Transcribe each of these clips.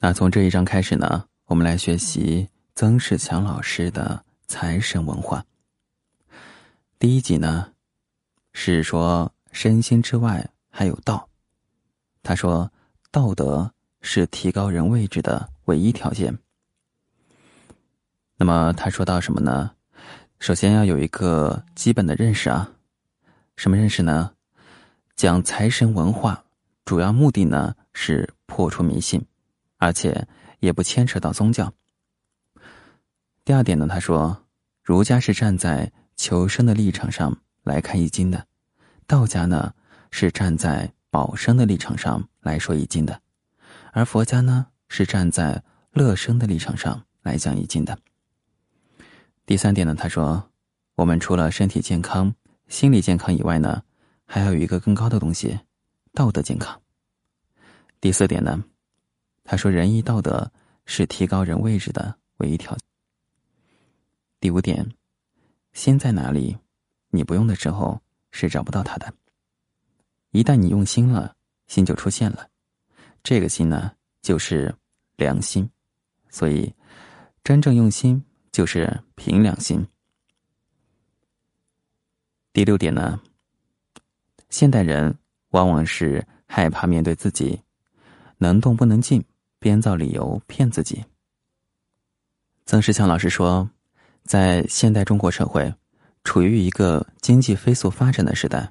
那从这一章开始呢，我们来学习曾仕强老师的财神文化。第一集呢，是说身心之外还有道。他说，道德是提高人位置的唯一条件。那么他说到什么呢？首先要有一个基本的认识啊，什么认识呢？讲财神文化，主要目的呢是破除迷信。而且也不牵扯到宗教。第二点呢，他说，儒家是站在求生的立场上来看易经的，道家呢是站在保生的立场上来说易经的，而佛家呢是站在乐生的立场上来讲易经的。第三点呢，他说，我们除了身体健康、心理健康以外呢，还要有一个更高的东西，道德健康。第四点呢。他说：“仁义道德是提高人位置的唯一条件。”第五点，心在哪里，你不用的时候是找不到它的。一旦你用心了，心就出现了。这个心呢，就是良心。所以，真正用心就是凭良心。第六点呢，现代人往往是害怕面对自己，能动不能静。编造理由骗自己。曾仕强老师说，在现代中国社会，处于一个经济飞速发展的时代，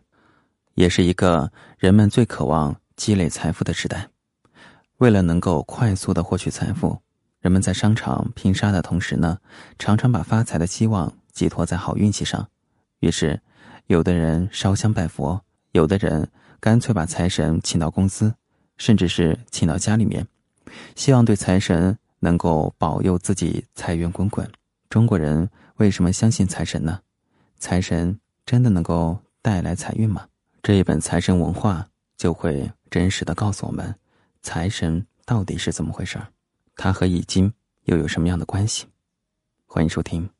也是一个人们最渴望积累财富的时代。为了能够快速的获取财富，人们在商场拼杀的同时呢，常常把发财的希望寄托在好运气上。于是，有的人烧香拜佛，有的人干脆把财神请到公司，甚至是请到家里面。希望对财神能够保佑自己财源滚滚。中国人为什么相信财神呢？财神真的能够带来财运吗？这一本《财神文化》就会真实的告诉我们，财神到底是怎么回事儿，它和易经又有什么样的关系？欢迎收听。